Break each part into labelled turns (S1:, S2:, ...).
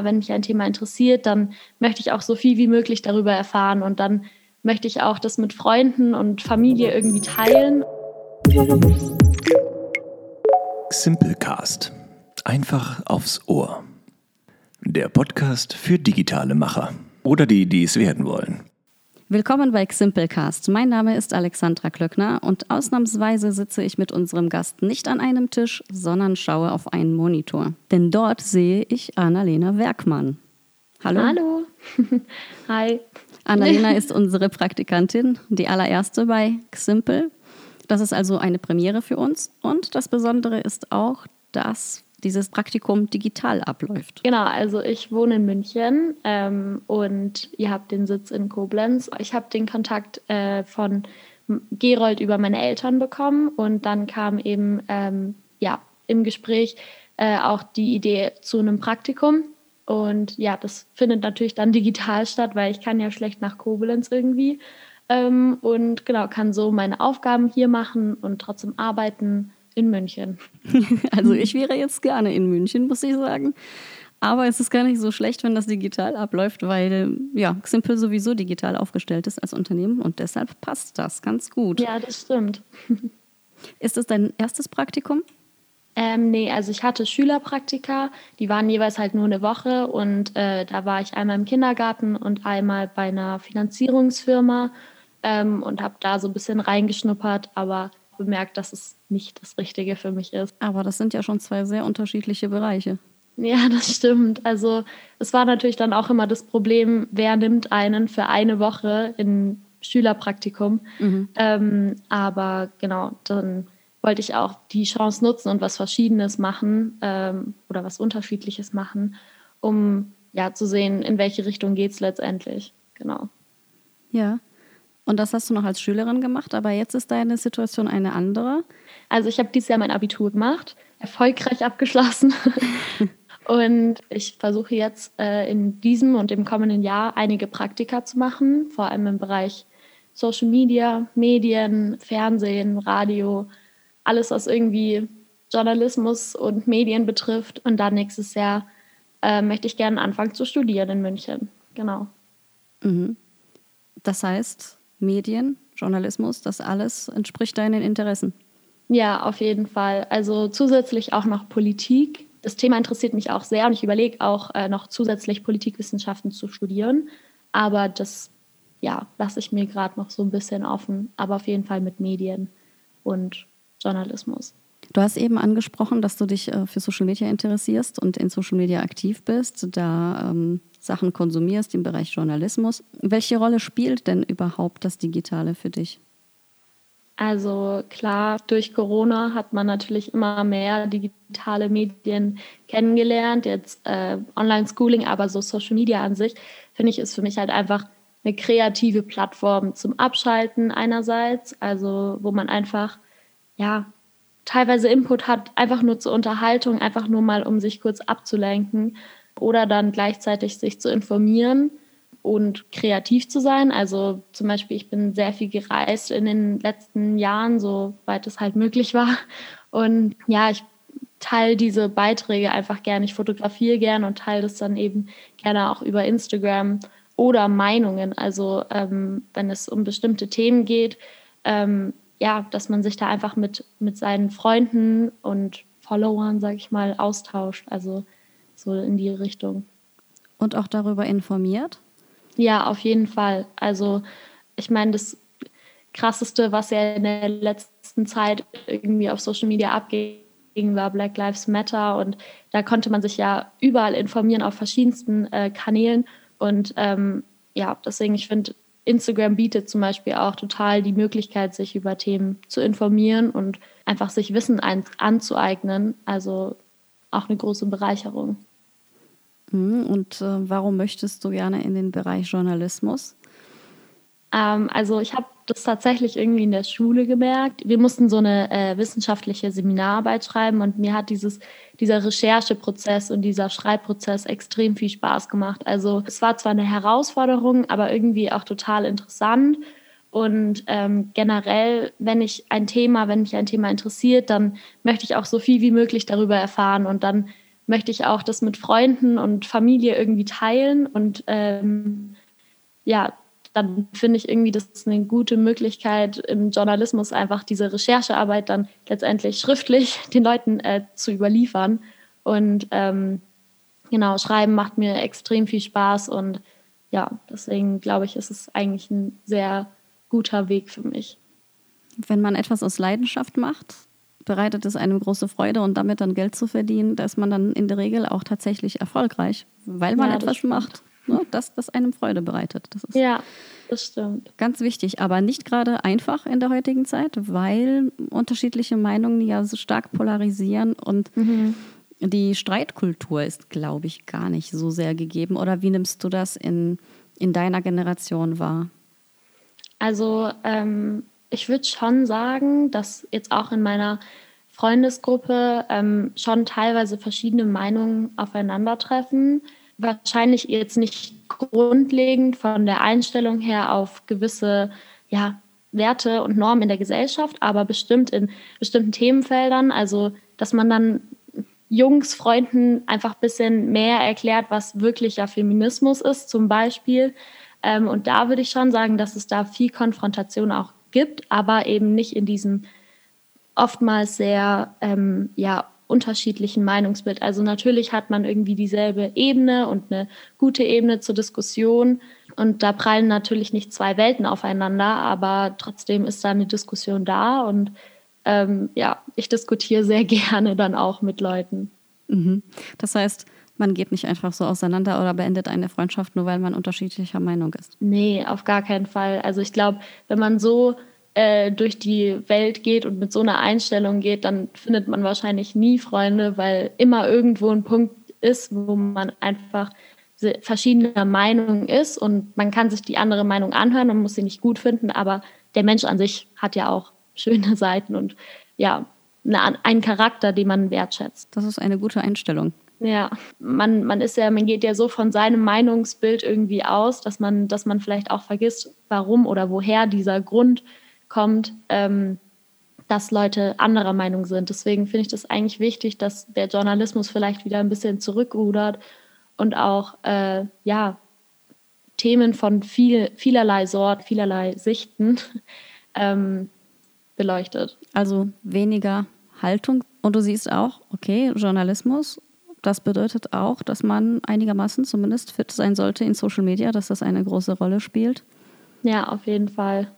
S1: wenn mich ein Thema interessiert, dann möchte ich auch so viel wie möglich darüber erfahren und dann möchte ich auch das mit Freunden und Familie irgendwie teilen.
S2: Simplecast. Einfach aufs Ohr. Der Podcast für digitale Macher oder die, die es werden wollen.
S3: Willkommen bei Simplecast. Mein Name ist Alexandra Klöckner und ausnahmsweise sitze ich mit unserem Gast nicht an einem Tisch, sondern schaue auf einen Monitor. Denn dort sehe ich Annalena Werkmann. Hallo.
S1: Hallo. Hi.
S3: Annalena ist unsere Praktikantin, die allererste bei Ximple. Das ist also eine Premiere für uns. Und das Besondere ist auch, dass dieses Praktikum digital abläuft.
S1: Genau, also ich wohne in München ähm, und ihr habt den Sitz in Koblenz. Ich habe den Kontakt äh, von Gerold über meine Eltern bekommen und dann kam eben ähm, ja, im Gespräch äh, auch die Idee zu einem Praktikum. Und ja, das findet natürlich dann digital statt, weil ich kann ja schlecht nach Koblenz irgendwie. Ähm, und genau, kann so meine Aufgaben hier machen und trotzdem arbeiten in München.
S3: Also ich wäre jetzt gerne in München, muss ich sagen. Aber es ist gar nicht so schlecht, wenn das digital abläuft, weil ja, Simple sowieso digital aufgestellt ist als Unternehmen und deshalb passt das ganz gut.
S1: Ja, das stimmt.
S3: Ist es dein erstes Praktikum?
S1: Ähm, nee, also ich hatte Schülerpraktika, die waren jeweils halt nur eine Woche und äh, da war ich einmal im Kindergarten und einmal bei einer Finanzierungsfirma ähm, und habe da so ein bisschen reingeschnuppert, aber bemerkt, dass es nicht das Richtige für mich ist.
S3: Aber das sind ja schon zwei sehr unterschiedliche Bereiche.
S1: Ja, das stimmt. Also es war natürlich dann auch immer das Problem, wer nimmt einen für eine Woche in Schülerpraktikum. Mhm. Ähm, aber genau, dann wollte ich auch die Chance nutzen und was Verschiedenes machen ähm, oder was Unterschiedliches machen, um ja zu sehen, in welche Richtung geht es letztendlich. Genau.
S3: Ja. Und das hast du noch als Schülerin gemacht, aber jetzt ist deine Situation eine andere.
S1: Also ich habe dieses Jahr mein Abitur gemacht, erfolgreich abgeschlossen. und ich versuche jetzt äh, in diesem und im kommenden Jahr einige Praktika zu machen, vor allem im Bereich Social Media, Medien, Fernsehen, Radio, alles, was irgendwie Journalismus und Medien betrifft. Und dann nächstes Jahr äh, möchte ich gerne anfangen zu studieren in München. Genau.
S3: Mhm. Das heißt, Medien, Journalismus, das alles entspricht deinen Interessen.
S1: Ja, auf jeden Fall. Also zusätzlich auch noch Politik. Das Thema interessiert mich auch sehr und ich überlege auch äh, noch zusätzlich Politikwissenschaften zu studieren. Aber das ja, lasse ich mir gerade noch so ein bisschen offen. Aber auf jeden Fall mit Medien und Journalismus.
S3: Du hast eben angesprochen, dass du dich äh, für Social Media interessierst und in Social Media aktiv bist, da ähm, Sachen konsumierst im Bereich Journalismus. Welche Rolle spielt denn überhaupt das Digitale für dich?
S1: Also klar, durch Corona hat man natürlich immer mehr digitale Medien kennengelernt, jetzt äh, Online-Schooling, aber so Social Media an sich, finde ich, ist für mich halt einfach eine kreative Plattform zum Abschalten einerseits, also wo man einfach ja teilweise Input hat, einfach nur zur Unterhaltung, einfach nur mal, um sich kurz abzulenken oder dann gleichzeitig sich zu informieren und kreativ zu sein. Also zum Beispiel, ich bin sehr viel gereist in den letzten Jahren, soweit es halt möglich war. Und ja, ich teile diese Beiträge einfach gerne. Ich fotografiere gerne und teile das dann eben gerne auch über Instagram oder Meinungen. Also ähm, wenn es um bestimmte Themen geht, ähm, ja, dass man sich da einfach mit, mit seinen Freunden und Followern, sag ich mal, austauscht. Also so in die Richtung.
S3: Und auch darüber informiert?
S1: Ja, auf jeden Fall. Also ich meine, das Krasseste, was ja in der letzten Zeit irgendwie auf Social Media abging, war Black Lives Matter. Und da konnte man sich ja überall informieren auf verschiedensten äh, Kanälen. Und ähm, ja, deswegen, ich finde, Instagram bietet zum Beispiel auch total die Möglichkeit, sich über Themen zu informieren und einfach sich Wissen ein, anzueignen. Also auch eine große Bereicherung.
S3: Mhm, und äh, warum möchtest du gerne in den Bereich Journalismus?
S1: Ähm, also ich habe das tatsächlich irgendwie in der Schule gemerkt. Wir mussten so eine äh, wissenschaftliche Seminararbeit schreiben und mir hat dieses, dieser Rechercheprozess und dieser Schreibprozess extrem viel Spaß gemacht. Also es war zwar eine Herausforderung, aber irgendwie auch total interessant. Und ähm, generell, wenn ich ein Thema, wenn mich ein Thema interessiert, dann möchte ich auch so viel wie möglich darüber erfahren und dann möchte ich auch das mit Freunden und Familie irgendwie teilen. Und ähm, ja, dann finde ich irgendwie, das ist eine gute Möglichkeit im Journalismus einfach diese Recherchearbeit dann letztendlich schriftlich den Leuten äh, zu überliefern. Und ähm, genau, Schreiben macht mir extrem viel Spaß und ja, deswegen glaube ich, ist es eigentlich ein sehr guter Weg für mich.
S3: Wenn man etwas aus Leidenschaft macht, bereitet es einem große Freude und damit dann Geld zu verdienen, da ist man dann in der Regel auch tatsächlich erfolgreich, weil man ja, etwas macht, ne, das, das einem Freude bereitet. Das
S1: ist ja, das stimmt.
S3: Ganz wichtig, aber nicht gerade einfach in der heutigen Zeit, weil unterschiedliche Meinungen ja so stark polarisieren und mhm. die Streitkultur ist, glaube ich, gar nicht so sehr gegeben. Oder wie nimmst du das in, in deiner Generation wahr?
S1: Also ähm, ich würde schon sagen, dass jetzt auch in meiner Freundesgruppe ähm, schon teilweise verschiedene Meinungen aufeinandertreffen. Wahrscheinlich jetzt nicht grundlegend von der Einstellung her auf gewisse ja, Werte und Normen in der Gesellschaft, aber bestimmt in bestimmten Themenfeldern. Also, dass man dann Jungs, Freunden einfach ein bisschen mehr erklärt, was wirklicher Feminismus ist, zum Beispiel. Ähm, und da würde ich schon sagen, dass es da viel Konfrontation auch gibt, aber eben nicht in diesem oftmals sehr ähm, ja, unterschiedlichen Meinungsbild. Also natürlich hat man irgendwie dieselbe Ebene und eine gute Ebene zur Diskussion. Und da prallen natürlich nicht zwei Welten aufeinander, aber trotzdem ist da eine Diskussion da. Und ähm, ja, ich diskutiere sehr gerne dann auch mit Leuten.
S3: Mhm. Das heißt, man geht nicht einfach so auseinander oder beendet eine Freundschaft, nur weil man unterschiedlicher Meinung ist.
S1: Nee, auf gar keinen Fall. Also ich glaube, wenn man so äh, durch die Welt geht und mit so einer Einstellung geht, dann findet man wahrscheinlich nie Freunde, weil immer irgendwo ein Punkt ist, wo man einfach verschiedener Meinung ist und man kann sich die andere Meinung anhören und muss sie nicht gut finden, aber der Mensch an sich hat ja auch schöne Seiten und ja, eine, einen Charakter, den man wertschätzt.
S3: Das ist eine gute Einstellung.
S1: Ja, man, man ist ja, man geht ja so von seinem Meinungsbild irgendwie aus, dass man, dass man vielleicht auch vergisst, warum oder woher dieser Grund kommt, ähm, dass Leute anderer Meinung sind. Deswegen finde ich das eigentlich wichtig, dass der Journalismus vielleicht wieder ein bisschen zurückrudert und auch äh, ja, Themen von viel, vielerlei Sort, vielerlei Sichten ähm, beleuchtet.
S3: Also weniger Haltung. Und du siehst auch, okay, Journalismus das bedeutet auch, dass man einigermaßen zumindest fit sein sollte in Social Media, dass das eine große Rolle spielt.
S1: Ja, auf jeden Fall.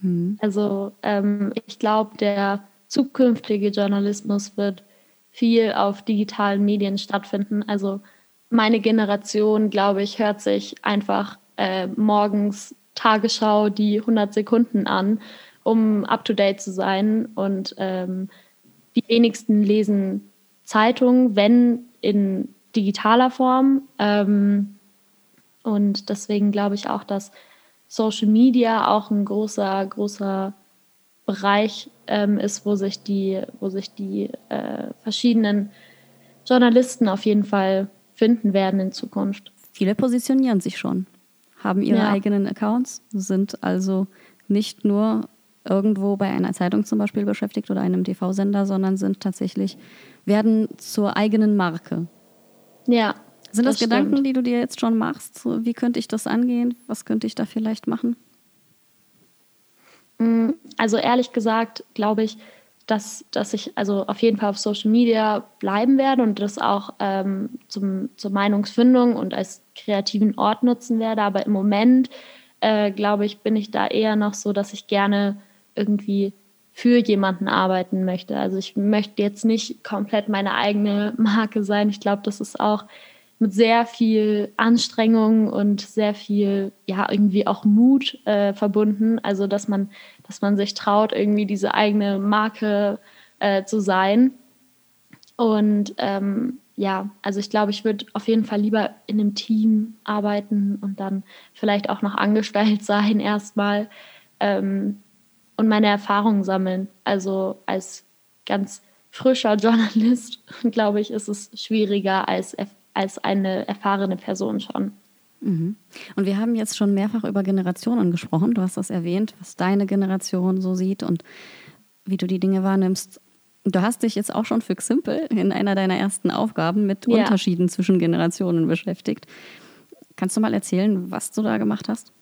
S1: Hm. Also ähm, ich glaube, der zukünftige Journalismus wird viel auf digitalen Medien stattfinden. Also meine Generation, glaube ich, hört sich einfach äh, morgens Tagesschau die 100 Sekunden an, um up-to-date zu sein. Und ähm, die wenigsten lesen Zeitung, wenn in digitaler Form. Ähm, und deswegen glaube ich auch, dass Social Media auch ein großer, großer Bereich ähm, ist, wo sich die, wo sich die äh, verschiedenen Journalisten auf jeden Fall finden werden in Zukunft.
S3: Viele positionieren sich schon, haben ihre ja. eigenen Accounts, sind also nicht nur irgendwo bei einer Zeitung zum Beispiel beschäftigt oder einem TV-Sender, sondern sind tatsächlich, werden zur eigenen Marke.
S1: Ja.
S3: Sind das, das Gedanken, die du dir jetzt schon machst? Wie könnte ich das angehen? Was könnte ich da vielleicht machen?
S1: Mm, also ehrlich gesagt glaube ich, dass, dass ich also auf jeden Fall auf Social Media bleiben werde und das auch ähm, zum, zur Meinungsfindung und als kreativen Ort nutzen werde. Aber im Moment, äh, glaube ich, bin ich da eher noch so, dass ich gerne irgendwie für jemanden arbeiten möchte. Also ich möchte jetzt nicht komplett meine eigene Marke sein. Ich glaube, das ist auch mit sehr viel Anstrengung und sehr viel, ja, irgendwie auch Mut äh, verbunden. Also, dass man, dass man sich traut, irgendwie diese eigene Marke äh, zu sein. Und ähm, ja, also ich glaube, ich würde auf jeden Fall lieber in einem Team arbeiten und dann vielleicht auch noch angestellt sein erstmal. Ähm, und meine Erfahrungen sammeln. Also als ganz frischer Journalist, glaube ich, ist es schwieriger als, als eine erfahrene Person schon.
S3: Mhm. Und wir haben jetzt schon mehrfach über Generationen gesprochen. Du hast das erwähnt, was deine Generation so sieht und wie du die Dinge wahrnimmst. Du hast dich jetzt auch schon für Ximple in einer deiner ersten Aufgaben mit
S1: Ja.
S3: Unterschieden zwischen Generationen beschäftigt. Kannst du mal erzählen, was du da gemacht hast?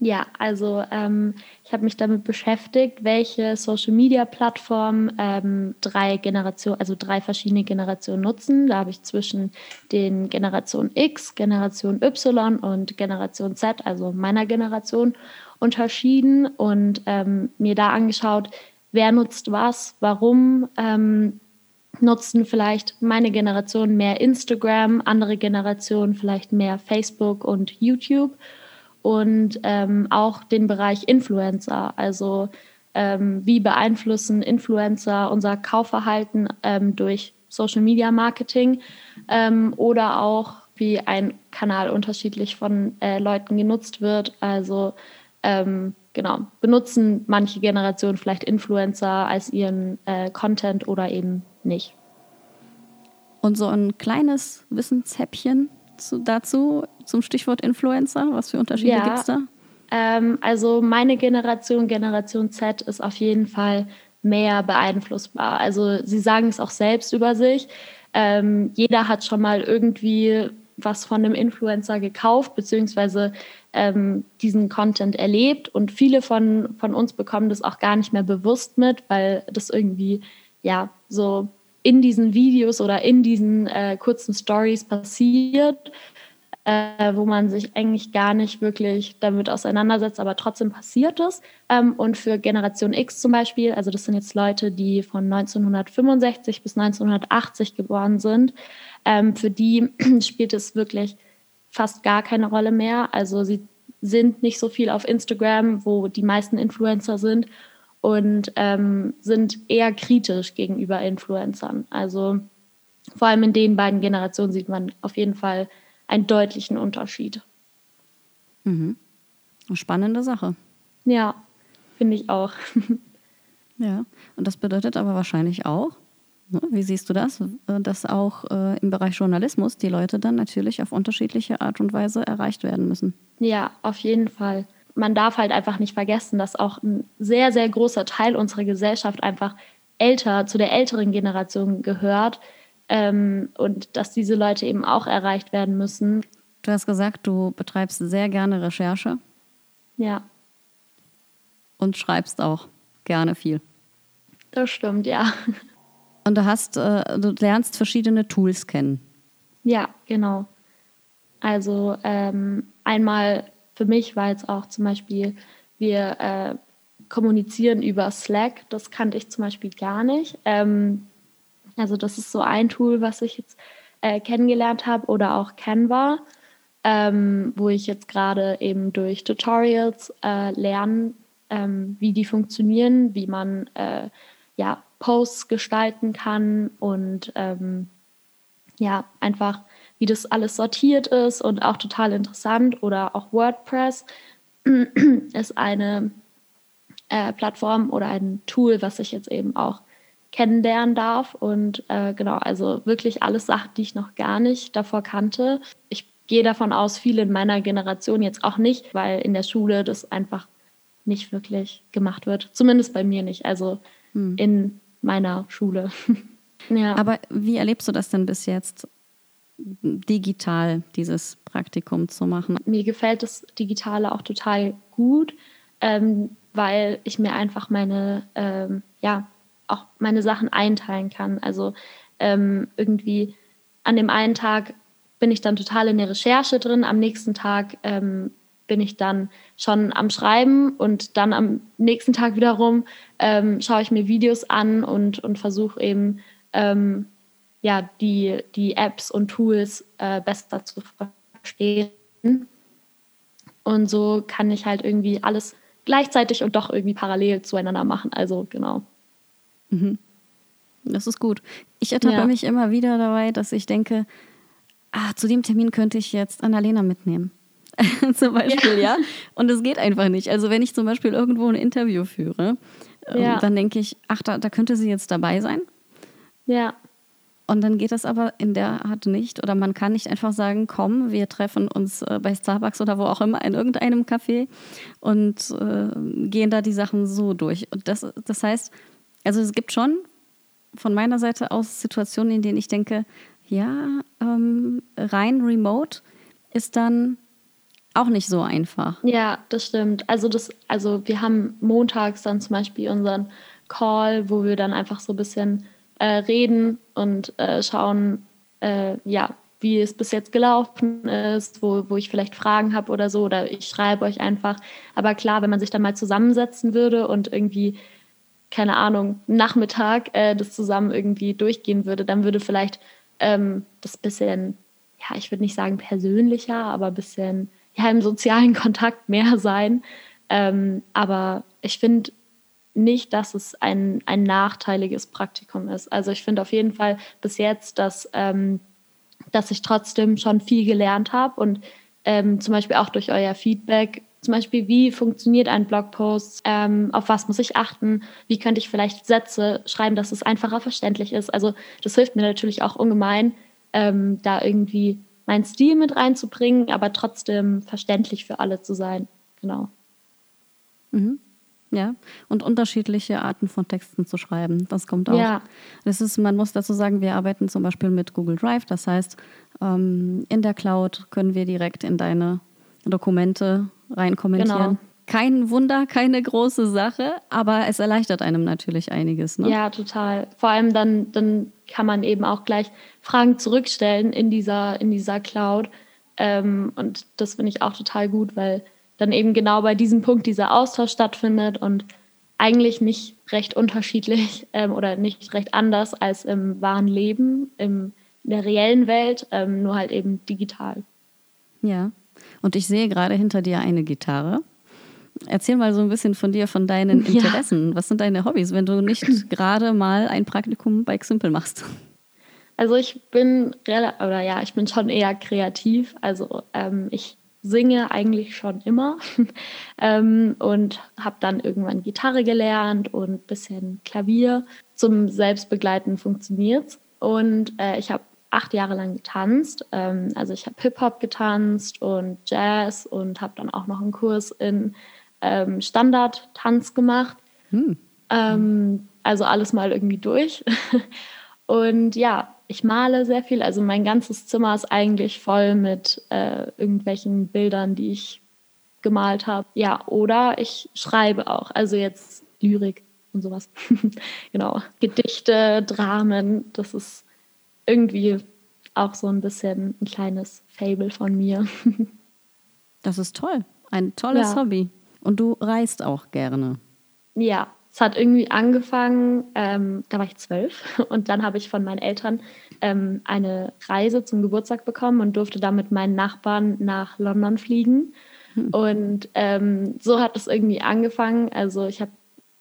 S1: Ja, also ähm, ich habe mich damit beschäftigt, welche Social-Media-Plattformen ähm, drei Generationen, also drei verschiedene Generationen nutzen. Da habe ich zwischen den Generation X, Generation Y und Generation Z, also meiner Generation, unterschieden und ähm, mir da angeschaut, wer nutzt was, warum ähm, nutzen vielleicht meine Generation mehr Instagram, andere Generationen vielleicht mehr Facebook und YouTube und ähm, auch den Bereich Influencer. Also ähm, wie beeinflussen Influencer unser Kaufverhalten ähm, durch Social Media Marketing ähm, oder auch wie ein Kanal unterschiedlich von äh, Leuten genutzt wird. Also ähm, genau, benutzen manche Generationen vielleicht Influencer als ihren äh, Content oder eben nicht.
S3: Und so ein kleines Wissenshäppchen zu, dazu zum Stichwort Influencer. Was für Unterschiede
S1: Ja.
S3: gibt es da?
S1: Ähm, also meine Generation, Generation Z, ist auf jeden Fall mehr beeinflussbar. Also sie sagen es auch selbst über sich. Ähm, jeder hat schon mal irgendwie was von einem Influencer gekauft, beziehungsweise ähm, diesen Content erlebt. Und viele von, von uns bekommen das auch gar nicht mehr bewusst mit, weil das irgendwie ja so in diesen Videos oder in diesen äh, kurzen Stories passiert äh, wo man sich eigentlich gar nicht wirklich damit auseinandersetzt, aber trotzdem passiert es. Ähm, und für Generation X zum Beispiel, also das sind jetzt Leute, die von 1965 bis 1980 geboren sind, ähm, für die spielt es wirklich fast gar keine Rolle mehr. Also sie sind nicht so viel auf Instagram, wo die meisten Influencer sind und ähm, sind eher kritisch gegenüber Influencern. Also vor allem in den beiden Generationen sieht man auf jeden Fall einen deutlichen Unterschied.
S3: Mhm. Eine spannende Sache.
S1: Ja, finde ich auch.
S3: Ja, und das bedeutet aber wahrscheinlich auch, ne, wie siehst du das, äh, dass auch äh, im Bereich Journalismus die Leute dann natürlich auf unterschiedliche Art und Weise erreicht werden müssen.
S1: Ja, auf jeden Fall. Man darf halt einfach nicht vergessen, dass auch ein sehr, sehr großer Teil unserer Gesellschaft einfach älter, zu der älteren Generation gehört ähm, und dass diese Leute eben auch erreicht werden müssen.
S3: Du hast gesagt, du betreibst sehr gerne Recherche
S1: Ja,
S3: und schreibst auch gerne viel.
S1: das stimmt, ja.
S3: Und du hast, äh, du lernst verschiedene Tools kennen.
S1: Ja, genau. Also ähm, einmal für mich war jetzt auch zum Beispiel, wir äh, kommunizieren über Slack. Das kannte ich zum Beispiel gar nicht. Ähm, also das ist so ein Tool, was ich jetzt äh, kennengelernt habe oder auch Canva, ähm, wo ich jetzt gerade eben durch Tutorials äh, lerne, ähm, wie die funktionieren, wie man äh, ja, Posts gestalten kann und ähm, ja, einfach wie das alles sortiert ist und auch total interessant. Oder auch WordPress ist eine äh, Plattform oder ein Tool, was ich jetzt eben auch kennenlernen darf. Und äh, genau, also wirklich alles Sachen, die ich noch gar nicht davor kannte. Ich gehe davon aus, viele in meiner Generation jetzt auch nicht, weil in der Schule das einfach nicht wirklich gemacht wird. Zumindest bei mir nicht. Also
S3: Hm.
S1: in meiner Schule. ja.
S3: Aber wie erlebst du das denn bis jetzt, digital dieses Praktikum zu machen?
S1: mir gefällt das Digitale auch total gut, ähm, weil ich mir einfach meine, ähm, ja, auch meine Sachen einteilen kann. Also ähm, irgendwie an dem einen Tag bin ich dann total in der Recherche drin, am nächsten Tag ähm, bin ich dann schon am Schreiben und dann am nächsten Tag wiederum ähm, schaue ich mir Videos an und, und versuche eben ähm, ja, die, die Apps und Tools äh, besser zu verstehen. Und so kann ich halt irgendwie alles gleichzeitig und doch irgendwie parallel zueinander machen. Also genau.
S3: Das ist gut. Ich ertappe
S1: Ja.
S3: mich immer wieder dabei, dass ich denke, ah, zu dem Termin könnte ich jetzt Annalena mitnehmen. zum Beispiel, ja. Und es geht einfach nicht. Also wenn ich zum Beispiel irgendwo ein Interview führe, ähm,
S1: Ja.
S3: dann denke ich, ach, da, da könnte sie jetzt dabei sein.
S1: Ja,
S3: Und dann geht das aber in der Art nicht. Oder man kann nicht einfach sagen, komm, wir treffen uns äh, bei Starbucks oder wo auch immer in irgendeinem Café und äh, gehen da die Sachen so durch. Und das, das heißt, also es gibt schon von meiner Seite aus Situationen, in denen ich denke, ja, ähm, rein remote ist dann auch nicht so einfach.
S1: Ja, das stimmt. Also das, also wir haben montags dann zum Beispiel unseren Call, wo wir dann einfach so ein bisschen äh, reden und äh, schauen, äh, ja, wie es bis jetzt gelaufen ist, wo, wo ich vielleicht Fragen habe oder so, oder ich schreibe euch einfach. Aber klar, wenn man sich dann mal zusammensetzen würde und irgendwie, keine Ahnung, Nachmittag äh, das zusammen irgendwie durchgehen würde, dann würde vielleicht ähm, das bisschen, ja, ich würde nicht sagen persönlicher, aber ein bisschen ja, im sozialen Kontakt mehr sein. Ähm, aber ich finde nicht, dass es ein, ein nachteiliges Praktikum ist. Also ich finde auf jeden Fall bis jetzt, dass ähm, dass ich trotzdem schon viel gelernt habe und ähm, zum Beispiel auch durch euer Feedback, zum Beispiel, wie funktioniert ein Blogpost, ähm, auf was muss ich achten, wie könnte ich vielleicht Sätze schreiben, dass es einfacher verständlich ist. Also das hilft mir natürlich auch ungemein, ähm, da irgendwie meinen Stil mit reinzubringen, aber trotzdem verständlich für alle zu sein. Genau.
S3: Mhm. Ja, und unterschiedliche Arten von Texten zu schreiben. Das kommt auch. Ja. Das ist, man muss dazu sagen, wir arbeiten zum Beispiel mit Google Drive. Das heißt, ähm, in der Cloud können wir direkt in deine Dokumente reinkommentieren. Genau. Kein Wunder, keine große Sache, aber es erleichtert einem natürlich einiges. Ne?
S1: Ja, total. Vor allem dann, dann kann man eben auch gleich Fragen zurückstellen in dieser, in dieser Cloud. Ähm, und das finde ich auch total gut, weil dann eben genau bei diesem Punkt dieser Austausch stattfindet und eigentlich nicht recht unterschiedlich ähm, oder nicht recht anders als im wahren Leben, im, in der reellen Welt, ähm, nur halt eben digital.
S3: Ja, und ich sehe gerade hinter dir eine Gitarre. Erzähl mal so ein bisschen von dir, von deinen Interessen. Ja. Was sind deine Hobbys, wenn du nicht gerade mal ein Praktikum bei Ximple machst?
S1: Also ich bin oder ja, ich bin schon eher kreativ. Also ähm, ich singe eigentlich schon immer ähm, und habe dann irgendwann Gitarre gelernt und ein bisschen Klavier. Zum Selbstbegleiten funktioniert Und äh, ich habe acht Jahre lang getanzt. Ähm, also ich habe Hip-Hop getanzt und Jazz und habe dann auch noch einen Kurs in ähm, Standard-Tanz gemacht. Hm. Ähm, also alles mal irgendwie durch. und ja, ich male sehr viel. Also mein ganzes Zimmer ist eigentlich voll mit äh, irgendwelchen Bildern, die ich gemalt habe. Ja, oder ich schreibe auch. Also jetzt Lyrik und sowas. genau. Gedichte, Dramen, das ist irgendwie auch so ein bisschen ein kleines Fable von mir.
S3: das ist toll. Ein tolles ja. Hobby. Und du reist auch gerne.
S1: Ja, es hat irgendwie angefangen, ähm, da war ich zwölf und dann habe ich von meinen Eltern ähm, eine Reise zum Geburtstag bekommen und durfte dann mit meinen Nachbarn nach London fliegen. Hm. Und ähm, so hat es irgendwie angefangen. Also ich habe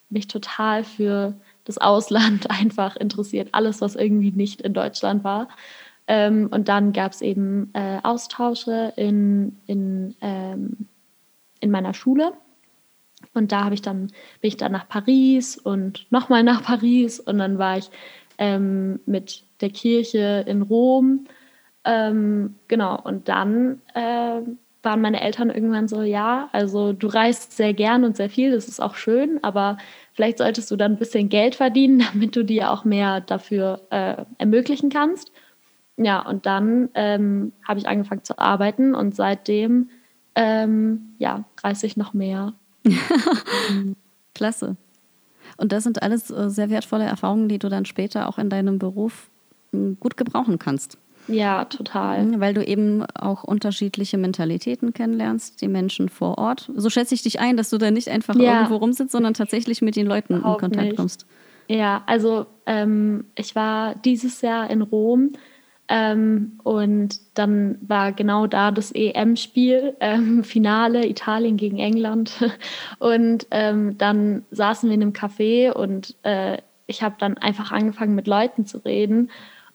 S1: mich total für das Ausland einfach interessiert, alles, was irgendwie nicht in Deutschland war. Ähm, und dann gab es eben äh, Austausche in, in, ähm, in meiner Schule. Und da habe ich dann, bin ich dann nach Paris und nochmal nach Paris und dann war ich ähm, mit der Kirche in Rom. Ähm, genau, und dann äh, waren meine Eltern irgendwann so, ja, also du reist sehr gern und sehr viel, das ist auch schön, aber vielleicht solltest du dann ein bisschen Geld verdienen, damit du dir auch mehr dafür äh, ermöglichen kannst. Ja, und dann ähm, habe ich angefangen zu arbeiten und seitdem ähm, ja, reise ich noch mehr.
S3: Klasse. Und das sind alles äh, sehr wertvolle Erfahrungen, die du dann später auch in deinem Beruf hm, gut gebrauchen kannst.
S1: Ja, total.
S3: Mhm, weil du eben auch unterschiedliche Mentalitäten kennenlernst, die Menschen vor Ort. So schätze ich dich ein, dass du da nicht einfach ja. irgendwo rumsitzt, sondern tatsächlich mit den Leuten Überhaupt in Kontakt nicht. kommst.
S1: Ja, also ähm, ich war dieses Jahr in Rom ähm, und dann war genau da das EM-Spiel, ähm, Finale Italien gegen England. Und ähm, dann saßen wir in einem Café und äh, ich habe dann einfach angefangen mit Leuten zu reden.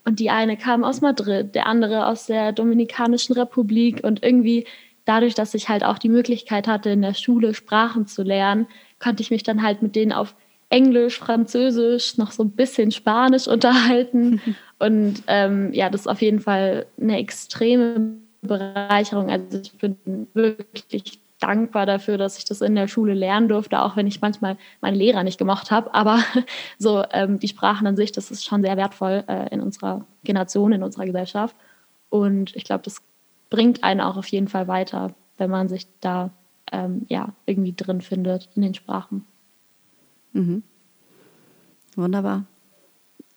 S1: Und die eine kam aus Madrid, der andere aus der Dominikanischen Republik. Und irgendwie dadurch, dass ich halt auch die Möglichkeit hatte, in der Schule Sprachen zu lernen, konnte ich mich dann halt mit denen auf Englisch, Französisch, noch so ein bisschen Spanisch unterhalten. Und ähm, ja, das ist auf jeden Fall eine extreme Bereicherung. Also ich bin wirklich dankbar dafür, dass ich das in der Schule lernen durfte, auch wenn ich manchmal meine Lehrer nicht gemocht habe. Aber so ähm, die Sprachen an sich, das ist schon sehr wertvoll äh, in unserer Generation, in unserer Gesellschaft. Und ich glaube, das bringt einen auch auf jeden Fall weiter, wenn man sich da ähm, ja, irgendwie drin findet in den Sprachen.
S3: Mhm. Wunderbar.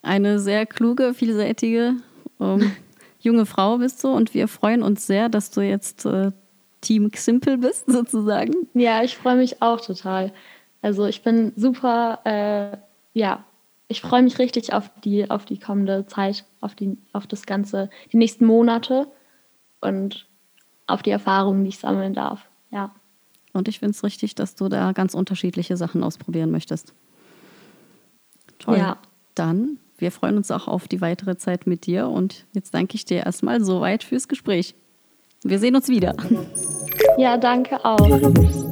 S3: Eine sehr kluge, vielseitige ähm, junge Frau bist du und wir freuen uns sehr, dass du jetzt äh, Team Simple bist, sozusagen.
S1: Ja, ich freue mich auch total. Also ich bin super, äh, ja, ich freue mich richtig auf die, auf die kommende Zeit, auf, die, auf das Ganze, die nächsten Monate und auf die Erfahrungen, die ich sammeln darf. Ja.
S3: Und ich finde es richtig, dass du da ganz unterschiedliche Sachen ausprobieren möchtest. Toll. Ja. Dann, wir freuen uns auch auf die weitere Zeit mit dir und jetzt danke ich dir erstmal soweit fürs Gespräch. Wir sehen uns wieder.
S1: Ja, danke auch.